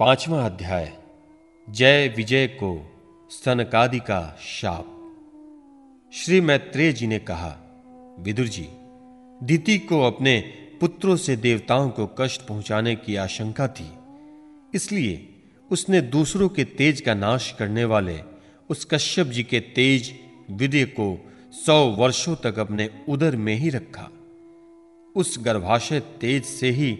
पांचवा अध्याय, जय विजय को सनकादि का शाप। श्री मैत्रेय जी ने कहा, विदुर जी, दिति को अपने पुत्रों से देवताओं को कष्ट पहुँचाने की आशंका थी, इसलिए उसने दूसरों के तेज का नाश करने वाले उस कश्यप जी के तेज विदय को सौ वर्षों तक अपने उदर में ही रखा। उस गर्भाशय तेज से ही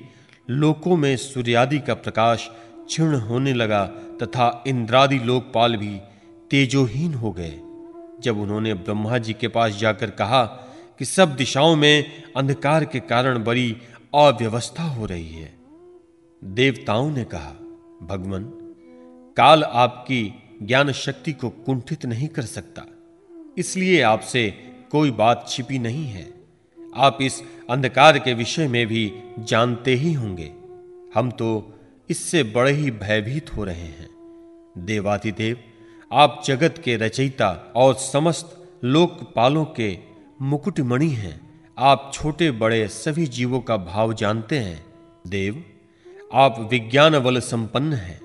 लोकों में सूर्यादि का प्रकाश क्षीण होने लगा तथा इंद्रादि लोकपाल भी तेजोहीन हो गए। जब उन्होंने ब्रह्मा जी के पास जाकर कहा कि सब दिशाओं में अंधकार के कारण बड़ी अव्यवस्था हो रही है, देवताओं ने कहा, भगवान, काल आपकी ज्ञान शक्ति को कुंठित नहीं कर सकता। इसलिए आपसे कोई बात छिपी नहीं है। आप इस अंधकार के विषय में भी जानते ही होंगे। हम तो इससे बड़े ही भयभीत हो रहे हैं। देवादिदेव, आप जगत के रचयिता और समस्त लोकपालों के मुकुटमणि हैं। आप छोटे बड़े सभी जीवों का भाव जानते हैं। देव, आप विज्ञान बल संपन्न हैं।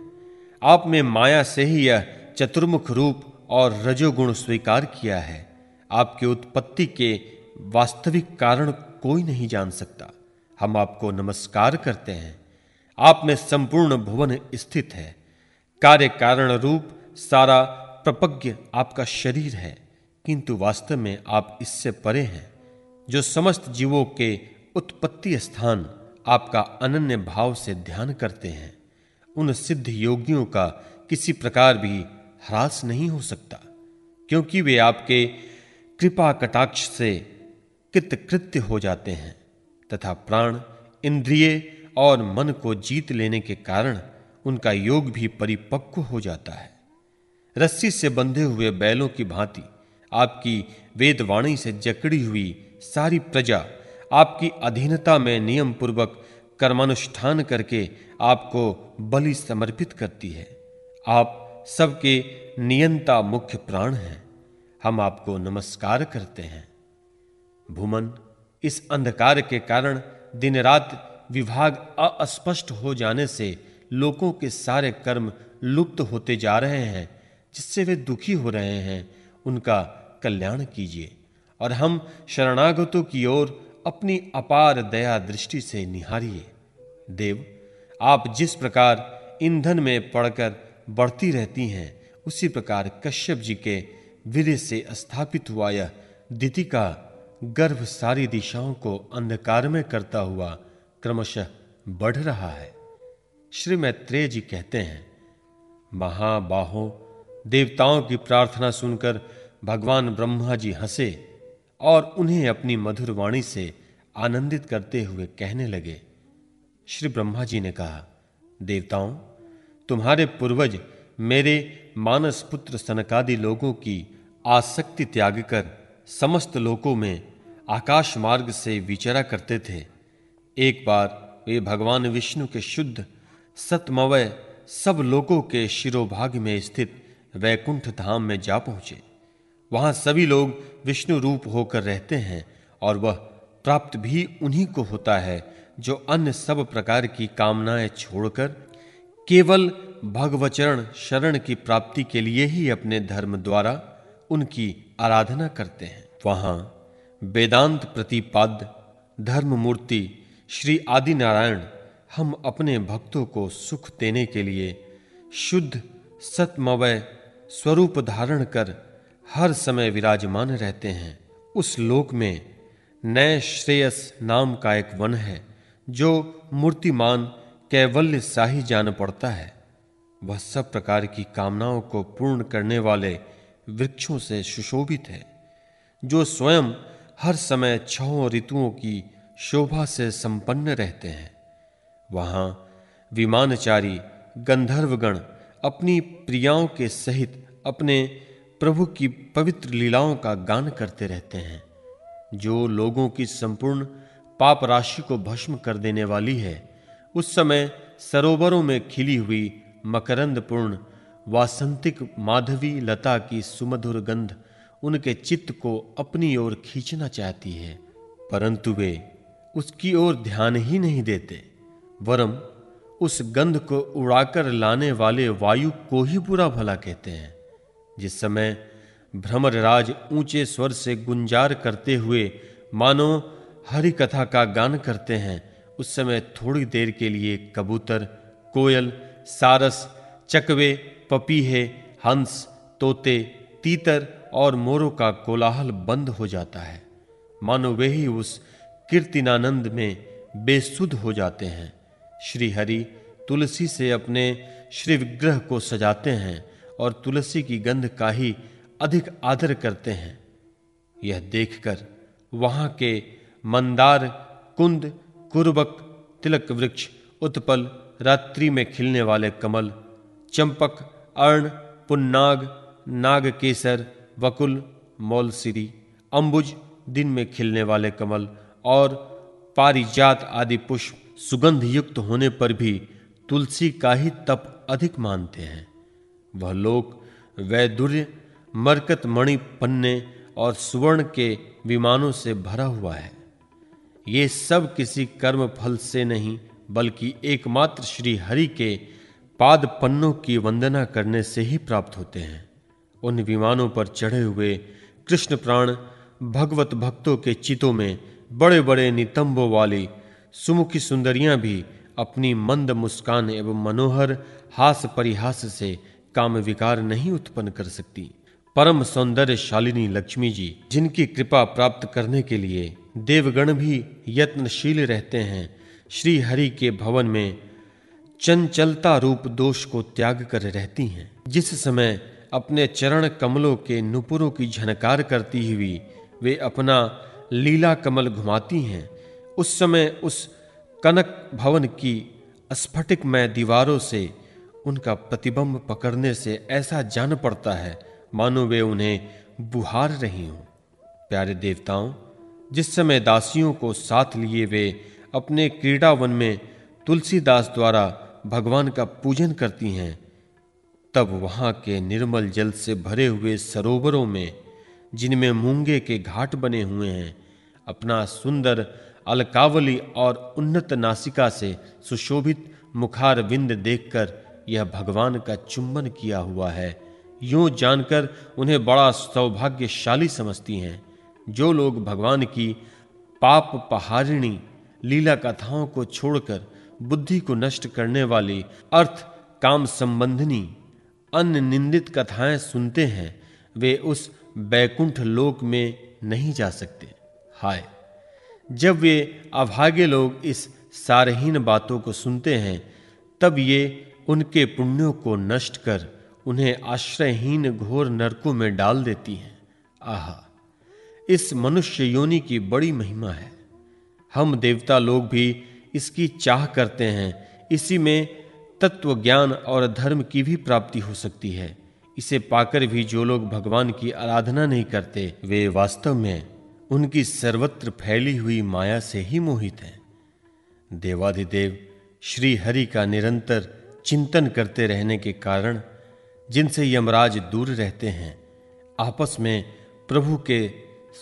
आप में माया से ही यह चतुर्मुख रूप और रजोगुण स्वीकार किया है। आपकी उत्पत्ति के वास्तविक कारण कोई नहीं जान सकता। हम आपको नमस्कार करते हैं। आप में संपूर्ण भुवन स्थित है। कार्य कारण रूप सारा प्रपज्ञ आपका शरीर है, किंतु वास्तव में आप इससे परे हैं, जो समस्त जीवों के उत्पत्ति स्थान आपका अनन्य भाव से ध्यान करते हैं। उन सिद्ध योगियों का किसी प्रकार भी ह्रास नहीं हो सकता, क्योंकि वे आपके कृपा कटाक्ष से कृतकृत्य हो जाते हैं, तथा प्राण, इंद्रिय और मन को जीत लेने के कारण उनका योग भी परिपक्व हो जाता है। रस्सी से बंधे हुए बैलों की भांति आपकी वेदवाणी से जकड़ी हुई सारी प्रजा आपकी अधीनता में नियम पूर्वक कर्मानुष्ठान करके आपको बलि समर्पित करती है। आप सबके नियंता मुख्य प्राण हैं। हम आपको नमस्कार करते हैं। भूमन, इस अंधकार के कारण दिन रात विभाग अस्पष्ट हो जाने से लोगों के सारे कर्म लुप्त होते जा रहे हैं, जिससे वे दुखी हो रहे हैं। उनका कल्याण कीजिए और हम शरणागतों की ओर अपनी अपार दया दृष्टि से निहारिए। देव, आप जिस प्रकार ईंधन में पड़कर बढ़ती रहती हैं, उसी प्रकार कश्यप जी के वीर से स्थापित हुआ यह दिति का गर्भ सारी दिशाओं को अंधकार में करता हुआ क्रमशः बढ़ रहा है। श्री मैत्रेय जी कहते हैं, महाबाहो, देवताओं की प्रार्थना सुनकर भगवान ब्रह्मा जी हंसे और उन्हें अपनी मधुर वाणी से आनंदित करते हुए कहने लगे। श्री ब्रह्मा जी ने कहा, देवताओं, तुम्हारे पूर्वज मेरे मानस पुत्र सनकादि लोगों की आसक्ति त्याग कर समस्त लोकों में आकाश मार्ग से विचरा करते थे। एक बार वे भगवान विष्णु के शुद्ध सतमवय सब लोगों के शिरोभाग में स्थित वैकुंठ धाम में जा पहुँचे। वहाँ सभी लोग विष्णु रूप होकर रहते हैं और वह प्राप्त भी उन्हीं को होता है जो अन्य सब प्रकार की कामनाएँ छोड़कर केवल भगवचरण शरण की प्राप्ति के लिए ही अपने धर्म द्वारा उनकी आराधना करते हैं। वहाँ वेदांत प्रतिपाद्य धर्म मूर्ति श्री आदि नारायण हम अपने भक्तों को सुख देने के लिए शुद्ध सतमवय स्वरूप धारण कर हर समय विराजमान रहते हैं। उस लोक में नए श्रेयस नाम का एक वन है, जो मूर्तिमान कैवल्य शाही जान पड़ता है। वह सब प्रकार की कामनाओं को पूर्ण करने वाले वृक्षों से सुशोभित है, जो स्वयं हर समय छहों ऋतुओं की शोभा से संपन्न रहते हैं। वहाँ विमानचारी गंधर्वगण अपनी प्रियाओं के सहित अपने प्रभु की पवित्र लीलाओं का गान करते रहते हैं, जो लोगों की संपूर्ण पाप राशि को भस्म कर देने वाली है। उस समय सरोवरों में खिली हुई मकरंदपूर्ण, वासंतिक माधवी लता की सुमधुर गंध उनके चित्त को अपनी ओर खींचना चाहती है, परंतु वे उसकी ओर ध्यान ही नहीं देते, वरम उस गंध को उड़ाकर लाने वाले वायु को ही बुरा भला कहते हैं। जिस समय भ्रमर राज ऊँचे स्वर से गुंजार करते हुए, मानो हरि कथा का गान करते हैं, उस समय थोड़ी देर के लिए कबूतर, कोयल, सारस, चकवे, पपीहे, हंस, तोते, तीतर और मोरों का कोलाहल बंद हो जाता है। मानो वे ही उस कीर्तिनानंद में बेसुध हो जाते हैं। श्री हरि तुलसी से अपने श्री विग्रह को सजाते हैं और तुलसी की गंध का ही अधिक आदर करते हैं। यह देखकर वहाँ के मंदार, कुंद कुर्बक तिलक वृक्ष, उत्पल, रात्रि में खिलने वाले कमल, चंपक, अर्ण, पुन्नाग नाग केसर वकुल, मौलसिरी, अंबुज, दिन में खिलने वाले कमल और पारिजात आदि पुष्प सुगंध युक्त होने पर भी तुलसी का ही तप अधिक मानते हैं। वह लोक वैदुर्य मरकत मणि पन्ने और सुवर्ण के विमानों से भरा हुआ है। ये सब किसी कर्म फल से नहीं, बल्कि एकमात्र श्री हरि के पाद पन्नों की वंदना करने से ही प्राप्त होते हैं। उन विमानों पर चढ़े हुए कृष्ण प्राण भगवत भक्तों के चितों में बड़े बड़े नितंबों वाली सुमुखी सुंदरियाँ भी अपनी मंद मुस्कान एवं मनोहर हास परिहास से काम विकार नहीं उत्पन्न कर सकती। परम सौंदर्य शालिनी लक्ष्मी जी, जिनकी कृपा प्राप्त करने के लिए देवगण भी यत्नशील रहते हैं श्री हरि के भवन में चंचलता रूप दोष को त्याग कर रहती हैं। जिस समय अपने चरण कमलों के नुपुरों की झनकार करती हुई वे अपना लीला कमल घुमाती हैं। उस समय उस कनक भवन की स्फटिकमय दीवारों से उनका प्रतिबिंब पकड़ने से ऐसा जान पड़ता है, मानो वे उन्हें बुहार रही हों। प्यारे देवताओं, जिस समय दासियों को साथ लिए वे अपने क्रीड़ावन में तुलसीदास द्वारा भगवान का पूजन करती हैं, तब वहाँ के निर्मल जल से भरे हुए सरोवरों में, जिनमें मूँगे के घाट बने हुए हैं अपना सुंदर अलकावली और उन्नत नासिका से सुशोभित मुखार विंद देखकर यह भगवान का चुंबन किया हुआ है। यूँ जानकर उन्हें बड़ा सौभाग्यशाली समझती हैं। जो लोग भगवान की पाप पहारिणी लीला कथाओं को छोड़कर बुद्धि को नष्ट करने वाली अर्थ काम संबंधनी अन्य निंदित कथाएँ सुनते हैं, वे उस बैकुंठ लोक में नहीं जा सकते। हाय। जब वे अभागे लोग इस सारहीन बातों को सुनते हैं, तब ये उनके पुण्यों को नष्ट कर उन्हें आश्रयहीन घोर नरकों में डाल देती हैं। आहा, इस मनुष्य योनि की बड़ी महिमा है। हम देवता लोग भी इसकी चाह करते हैं। इसी में तत्व ज्ञान और धर्म की भी प्राप्ति हो सकती है। इसे पाकर भी जो लोग भगवान की आराधना नहीं करते, वे वास्तव में उनकी सर्वत्र फैली हुई माया से ही मोहित हैं। देवाधिदेव श्री हरि का निरंतर चिंतन करते रहने के कारण जिनसे यमराज दूर रहते हैं, आपस में प्रभु के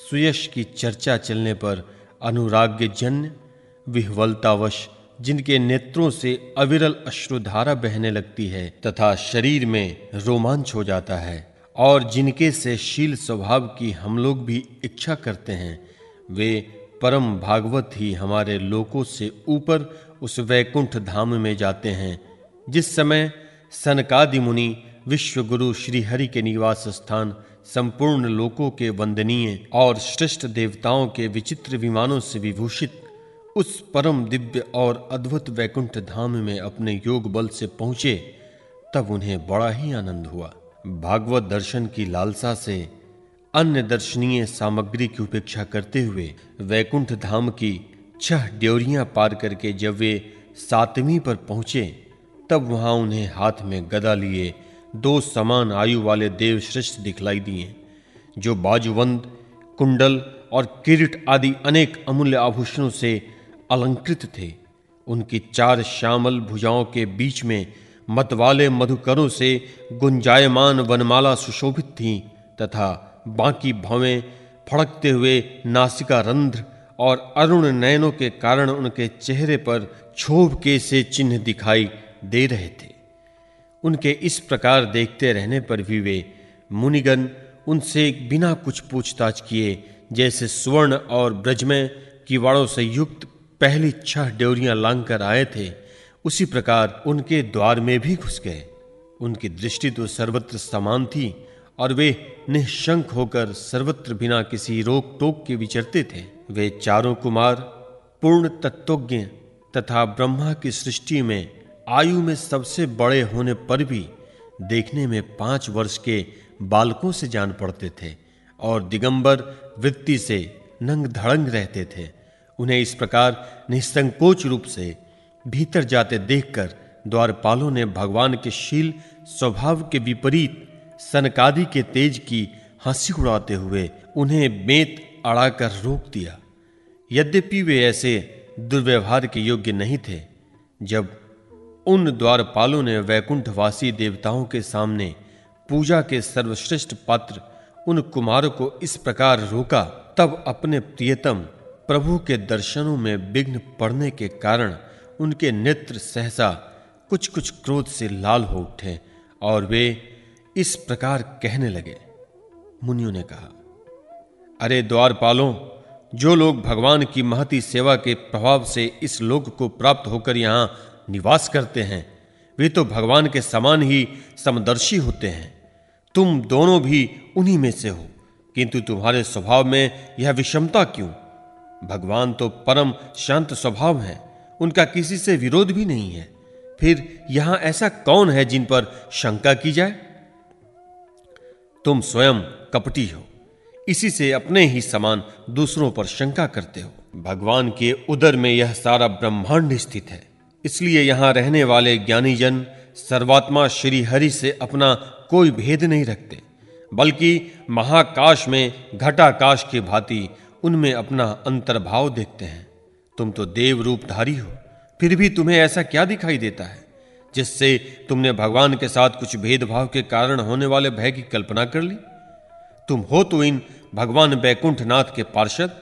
सुयश की चर्चा चलने पर अनुराग्य जन्य विह्वलतावश जिनके नेत्रों से अविरल अश्रुधारा बहने लगती है तथा शरीर में रोमांच हो जाता है। और जिनके से शील स्वभाव की हम लोग भी इच्छा करते हैं, वे परम भागवत ही हमारे लोकों से ऊपर उस वैकुंठ धाम में जाते हैं, जिस समय सनकादि मुनि विश्व गुरु श्री हरि के निवास स्थान संपूर्ण लोकों के वंदनीय और श्रेष्ठ देवताओं के विचित्र विमानों से विभूषित उस परम दिव्य और अद्भुत वैकुंठ धाम में अपने योग बल से पहुँचे, तब उन्हें बड़ा ही आनंद हुआ। भागवत दर्शन की लालसा से अन्य दर्शनीय सामग्री की उपेक्षा करते हुए वैकुंठ धाम की छह ड्योरियाँ पार करके जब वे सातवीं पर पहुँचे, तब वहाँ उन्हें हाथ में गदा लिए दो समान आयु वाले देव श्रेष्ठ दिखलाई दिए, जो बाजूबंद कुंडल और किरीट आदि अनेक अमूल्य आभूषणों से अलंकृत थे। उनकी चार श्यामल भुजाओं के बीच में मतवाले मधुकरों से गुंजायमान वनमाला सुशोभित थीं तथा बाकी भावें फड़कते हुए नासिका रंध्र और अरुण नयनों के कारण उनके चेहरे पर क्षोभ के से चिन्ह दिखाई दे रहे थे। उनके इस प्रकार देखते रहने पर भी वे मुनिगन उनसे बिना कुछ पूछताछ किए, जैसे स्वर्ण और ब्रजमय किवाड़ों से युक्त पहली छह ड्योरियाँ लांग कर आए थे उसी प्रकार उनके द्वार में भी घुस गए। उनकी दृष्टि तो सर्वत्र समान थी और वे निशंक होकर सर्वत्र बिना किसी रोक टोक के विचरते थे। वे चारों कुमार, पूर्ण तत्वज्ञ तथा ब्रह्मा की सृष्टि में आयु में सबसे बड़े होने पर भी देखने में पाँच वर्ष के बालकों से जान पड़ते थे और दिगंबर वृत्ति से नंग धड़ंग रहते थे। उन्हें इस प्रकार निसंकोच रूप से भीतर जाते देखकर द्वारपालों ने भगवान के शील, स्वभाव के विपरीत, सनकादि के तेज की हँसी उड़ाते हुए उन्हें बेत अड़ाकर रोक दिया। यद्यपि वे ऐसे दुर्व्यवहार के योग्य नहीं थे, जब उन द्वारपालों ने वैकुंठवासी देवताओं के सामने पूजा के सर्वश्रेष्ठ पात्र उन कुमारों को इस प्रकार रोका, तब अपने प्रियतम प्रभु के दर्शनों में विघ्न पड़ने के कारण उनके नेत्र सहसा कुछ कुछ क्रोध से लाल हो उठे और वे इस प्रकार कहने लगे। मुनियों ने कहा, अरे द्वारपालों, जो लोग भगवान की महती सेवा के प्रभाव से इस लोक को प्राप्त होकर यहाँ निवास करते हैं, वे तो भगवान के समान ही समदर्शी होते हैं। तुम दोनों भी उन्हीं में से हो, किंतु तुम्हारे स्वभाव में यह विषमता क्यों? भगवान तो परम शांत स्वभाव है। उनका किसी से विरोध भी नहीं है। फिर यहाँ ऐसा कौन है जिन पर शंका की जाए? तुम स्वयं कपटी हो। इसी से अपने ही समान दूसरों पर शंका करते हो। भगवान के उदर में यह सारा ब्रह्मांड स्थित है। इसलिए यहाँ रहने वाले ज्ञानी जन सर्वात्मा श्री हरि से अपना कोई भेद नहीं रखते, बल्कि महाकाश में घटाकाश की भांति उनमें अपना अंतर्भाव देखते हैं। तुम तो देव रूपधारी हो, फिर भी तुम्हें ऐसा क्या दिखाई देता है, जिससे तुमने भगवान के साथ कुछ भेदभाव के कारण होने वाले भय की कल्पना कर ली? तुम हो तो इन भगवान बैकुंठनाथ के पार्षद,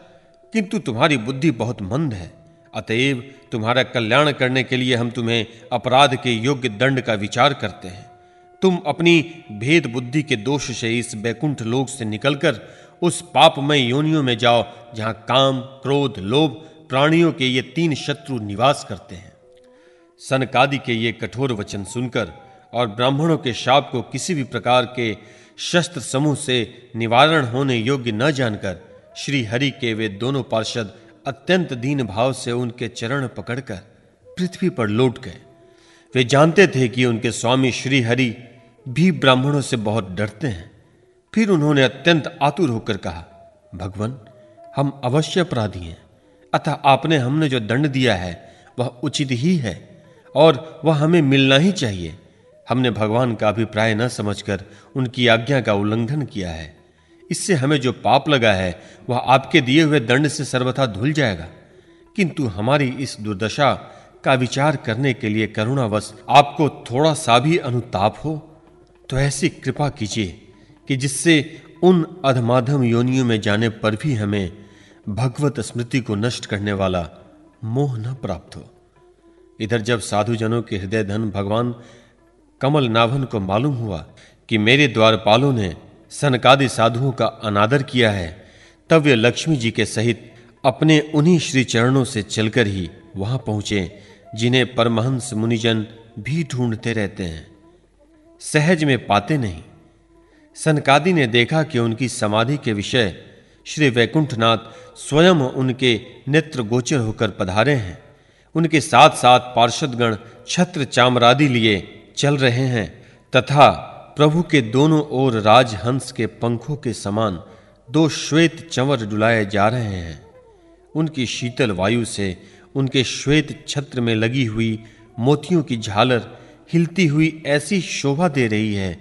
किंतु तुम्हारी बुद्धि बहुत मंद है। अतएव तुम्हारा कल्याण करने के लिए हम तुम्हें अपराध के योग्य दंड का विचार करते हैं। तुम अपनी भेद बुद्धि के दोष से इस बैकुंठ लोक से निकलकर उस पापमय योनियों में जाओ, जहाँ काम, क्रोध, लोभ प्राणियों के ये तीन शत्रु निवास करते हैं। सनकादि के ये कठोर वचन सुनकर और ब्राह्मणों के शाप को किसी भी प्रकार के शस्त्र समूह से निवारण होने योग्य न जानकर श्री हरि के वे दोनों पार्षद अत्यंत दीन भाव से उनके चरण पकड़कर पृथ्वी पर लौट गए। वे जानते थे कि उनके स्वामी श्री हरि भी ब्राह्मणों से बहुत डरते हैं। फिर उन्होंने अत्यंत आतुर होकर कहा, भगवान, हम अवश्य अपराधी हैं। अतः आपने हमने जो दंड दिया है, वह उचित ही है, और वह हमें मिलना ही चाहिए। हमने भगवान का अभिप्राय न समझकर उनकी आज्ञा का उल्लंघन किया है। इससे हमें जो पाप लगा है, वह आपके दिए हुए दंड से सर्वथा धुल जाएगा। किंतु हमारी इस दुर्दशा का विचार करने के लिए करुणावश आपको थोड़ा सा भी अनुताप हो तो ऐसी कृपा कीजिए कि जिससे उन अधमाधम योनियों में जाने पर भी हमें भगवत स्मृति को नष्ट करने वाला मोह न प्राप्त हो। इधर जब साधु जनों के हृदय धन भगवान कमल नाभन को मालूम हुआ कि मेरे द्वारपालों ने सनकादि साधुओं का अनादर किया है, तब वे लक्ष्मी जी के सहित अपने उन्हीं श्री चरणों से चलकर ही वहाँ पहुँचे, जिन्हें परमहंस मुनिजन भी ढूंढते रहते हैं। सहज में पाते नहीं। सनकादि ने देखा कि उनकी समाधि के विषय श्री वैकुंठनाथ स्वयं उनके नेत्र गोचर होकर पधारे हैं। उनके साथ साथ पार्षदगण छत्र चामरादि लिए चल रहे हैं तथा प्रभु के दोनों ओर राजहंस के पंखों के समान दो श्वेत चंवर डुलाए जा रहे हैं। उनकी शीतल वायु से उनके श्वेत छत्र में लगी हुई मोतियों की झालर हिलती हुई ऐसी शोभा दे रही है,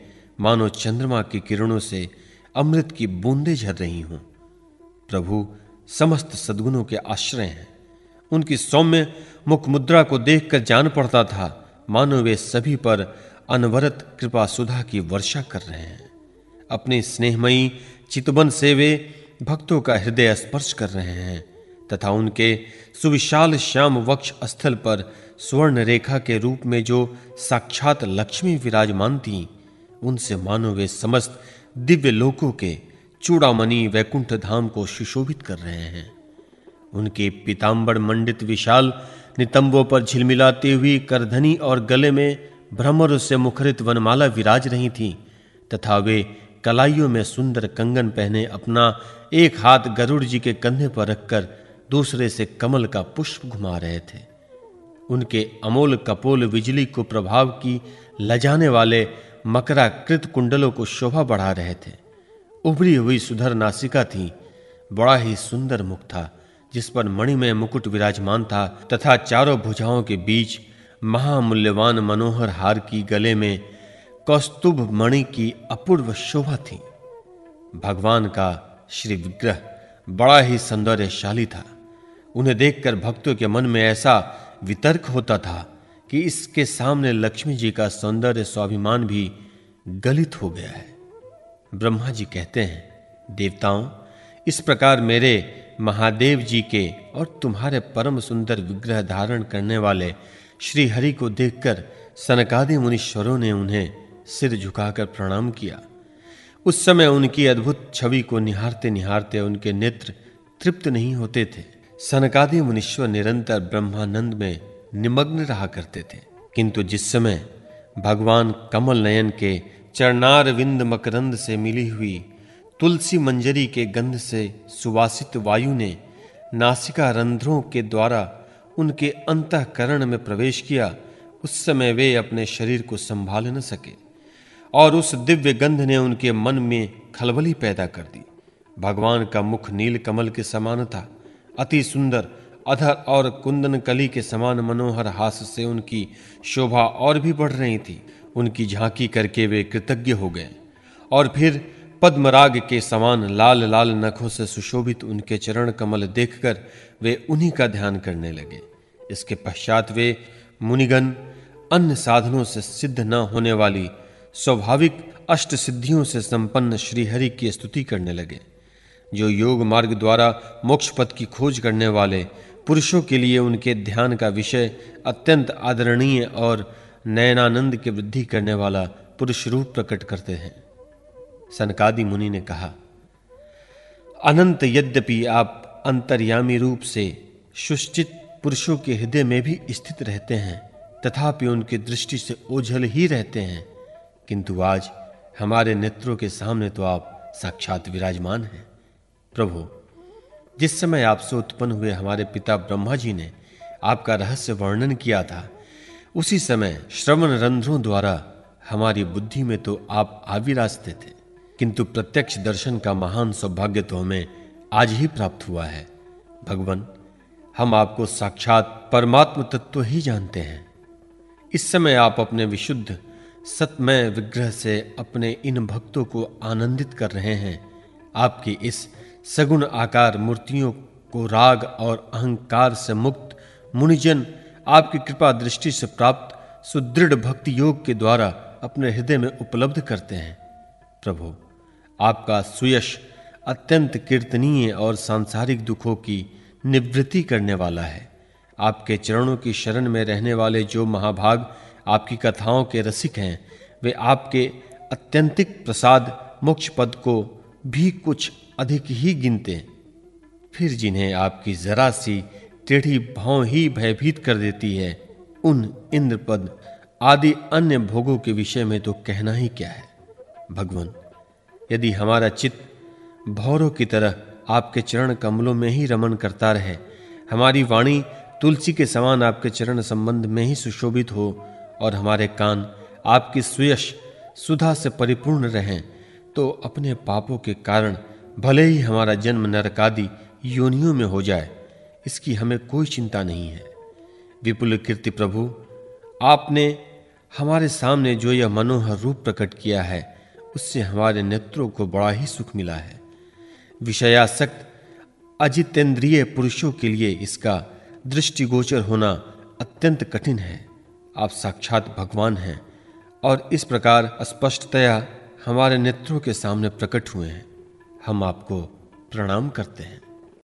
मानो चंद्रमा की किरणों से अमृत की बूंदें झर रही हों। प्रभु समस्त सद्गुणों के आश्रय हैं। उनकी सौम्य मुख मुद्रा को देखकर जान पड़ता था, मानो वे सभी पर अनवरत कृपा सुधा की वर्षा कर रहे हैं। अपने स्नेहमयी, चितवन से वे भक्तों का हृदय स्पर्श कर रहे हैं, तथा उनके सुविशाल श्याम वक्ष स्थल पर स्वर्ण रेखा के रूप में जो साक्षात लक्ष्मी विराजमान थी, उनसे मानो वे समस्त दिव्य लोकों के चूड़ामणि वैकुंठ धाम को सुशोभित कर रहे हैं। उनके पीतांबर मंडित विशाल नितंबों पर झिलमिलाती हुई करधनी और गले में भ्रमर से मुखरित वनमाला विराज रही थी, तथा वे कलाइयों में सुंदर कंगन पहने अपना एक हाथ गरुड़ जी के कंधे पर रखकर दूसरे से कमल का पुष्प घुमा रहे थे। उनके अमोल कपोल बिजली को प्रभाव की लजाने वाले मकराकृत कुंडलों को शोभा बढ़ा रहे थे। उभरी हुई सुधर नासिका थी। बड़ा ही सुंदर मुख था, जिस पर मणि में मुकुट विराजमान था तथा चारों भुजाओं के बीच महामूल्यवान मनोहर हार की गले में कौस्तुभ मणि की अपूर्व शोभा थी। भगवान का श्री विग्रह बड़ा ही सौंदर्यशाली था। उन्हें देखकर भक्तों के मन में ऐसा वितर्क होता था कि इसके सामने लक्ष्मी जी का सौंदर्य स्वाभिमान भी गलित हो गया है। ब्रह्मा जी कहते हैं, देवताओं, इस प्रकार मेरे महादेव जी के और तुम्हारे परम सुंदर विग्रह धारण करने वाले श्री हरि को देखकर सनकादि मुनीश्वरों ने उन्हें सिर झुकाकर प्रणाम किया। उस समय उनकी अद्भुत छवि को निहारते निहारते उनके नेत्र तृप्त नहीं होते थे। सनकादि मुनीश्वर निरंतर ब्रह्मानंद में निमग्न रहा करते थे। किंतु जिस समय भगवान कमल नयन के चरणार विंद मकरंद से मिली हुई तुलसी मंजरी के गंध से सुवासित वायु ने नासिका रंध्रों के द्वारा उनके अंतकरण में प्रवेश किया। उस समय वे अपने शरीर को संभाल न सके और उस दिव्य गंध ने उनके मन में खलबली पैदा कर दी। भगवान का मुख नील कमल के समान था। अति सुंदर, अधर और कुंदन कली के समान मनोहर हास से उनकी शोभा और भी बढ़ रही थी। उनकी झांकी करके वे कृतज्ञ हो गए और फिर पद्मराग के समान लाल लाल नखों से सुशोभित उनके चरण कमल देखकर वे उन्हीं का ध्यान करने लगे। इसके पश्चात वे मुनिगण अन्य साधनों से सिद्ध न होने वाली स्वाभाविक अष्ट सिद्धियों से संपन्न श्रीहरि की स्तुति करने लगे, जो योग मार्ग द्वारा मोक्ष पद की खोज करने वाले पुरुषों के लिए उनके ध्यान का विषय अत्यंत आदरणीय और नयनानंद की वृद्धि करने वाला पुरुष रूप प्रकट करते हैं। सनकादि मुनि ने कहा, अनंत यद्यपि आप अंतर्यामी रूप से सुश्चित पुरुषों के हृदय में भी स्थित रहते हैं, तथापि उनकी दृष्टि से ओझल ही रहते हैं, किंतु आज हमारे नेत्रों के सामने तो आप साक्षात विराजमान हैं। प्रभु, जिस समय आपसे उत्पन्न हुए हमारे पिता ब्रह्मा जी ने आपका रहस्य वर्णन किया था उसी समय श्रवण रंध्रों द्वारा हमारी बुद्धि में तो आप आविराजते थे, किंतु प्रत्यक्ष दर्शन का महान सौभाग्य तो हमें आज ही प्राप्त हुआ है। भगवान, हम आपको साक्षात परमात्म तत्व ही जानते हैं। इस समय आप अपने विशुद्ध, सतमय विग्रह से अपने इन भक्तों को आनंदित कर रहे हैं। आपकी इस सगुण आकार मूर्तियों को राग और अहंकार से मुक्त मुनिजन आपकी कृपा दृष्टि से प्राप्त सुदृढ़ भक्ति योग के द्वारा अपने हृदय में उपलब्ध करते हैं। प्रभु, आपका सुयश अत्यंत कीर्तनीय और सांसारिक दुखों की निवृत्ति करने वाला है। आपके चरणों की शरण में रहने वाले जो महाभाग आपकी कथाओं के रसिक हैं, वे आपके अत्यंतिक प्रसाद मोक्ष पद को भी कुछ अधिक ही गिनते फिर जिन्हें आपकी जरा सी टेढ़ी भाव ही भयभीत कर देती है। उन इंद्रपद आदि अन्य भोगों के विषय में तो कहना ही क्या है? भगवान, यदि हमारा चित्त भौरों की तरह आपके चरण कमलों में ही रमन करता रहे, हमारी वाणी तुलसी के समान आपके चरण संबंध में ही सुशोभित हो और हमारे कान आपकी सुयश सुधा से परिपूर्ण रहें तो अपने पापों के कारण भले ही हमारा जन्म नरकादि योनियों में हो जाए इसकी हमें कोई चिंता नहीं है। विपुल कीर्ति प्रभु, आपने हमारे सामने जो यह मनोहर रूप प्रकट किया है, उससे हमारे नेत्रों को बड़ा ही सुख मिला है। विषयासक्त अजितेंद्रिय पुरुषों के लिए इसका दृष्टिगोचर होना अत्यंत कठिन है। आप साक्षात भगवान हैं और इस प्रकार स्पष्टतया हमारे नेत्रों के सामने प्रकट हुए हैं। हम आपको प्रणाम करते हैं।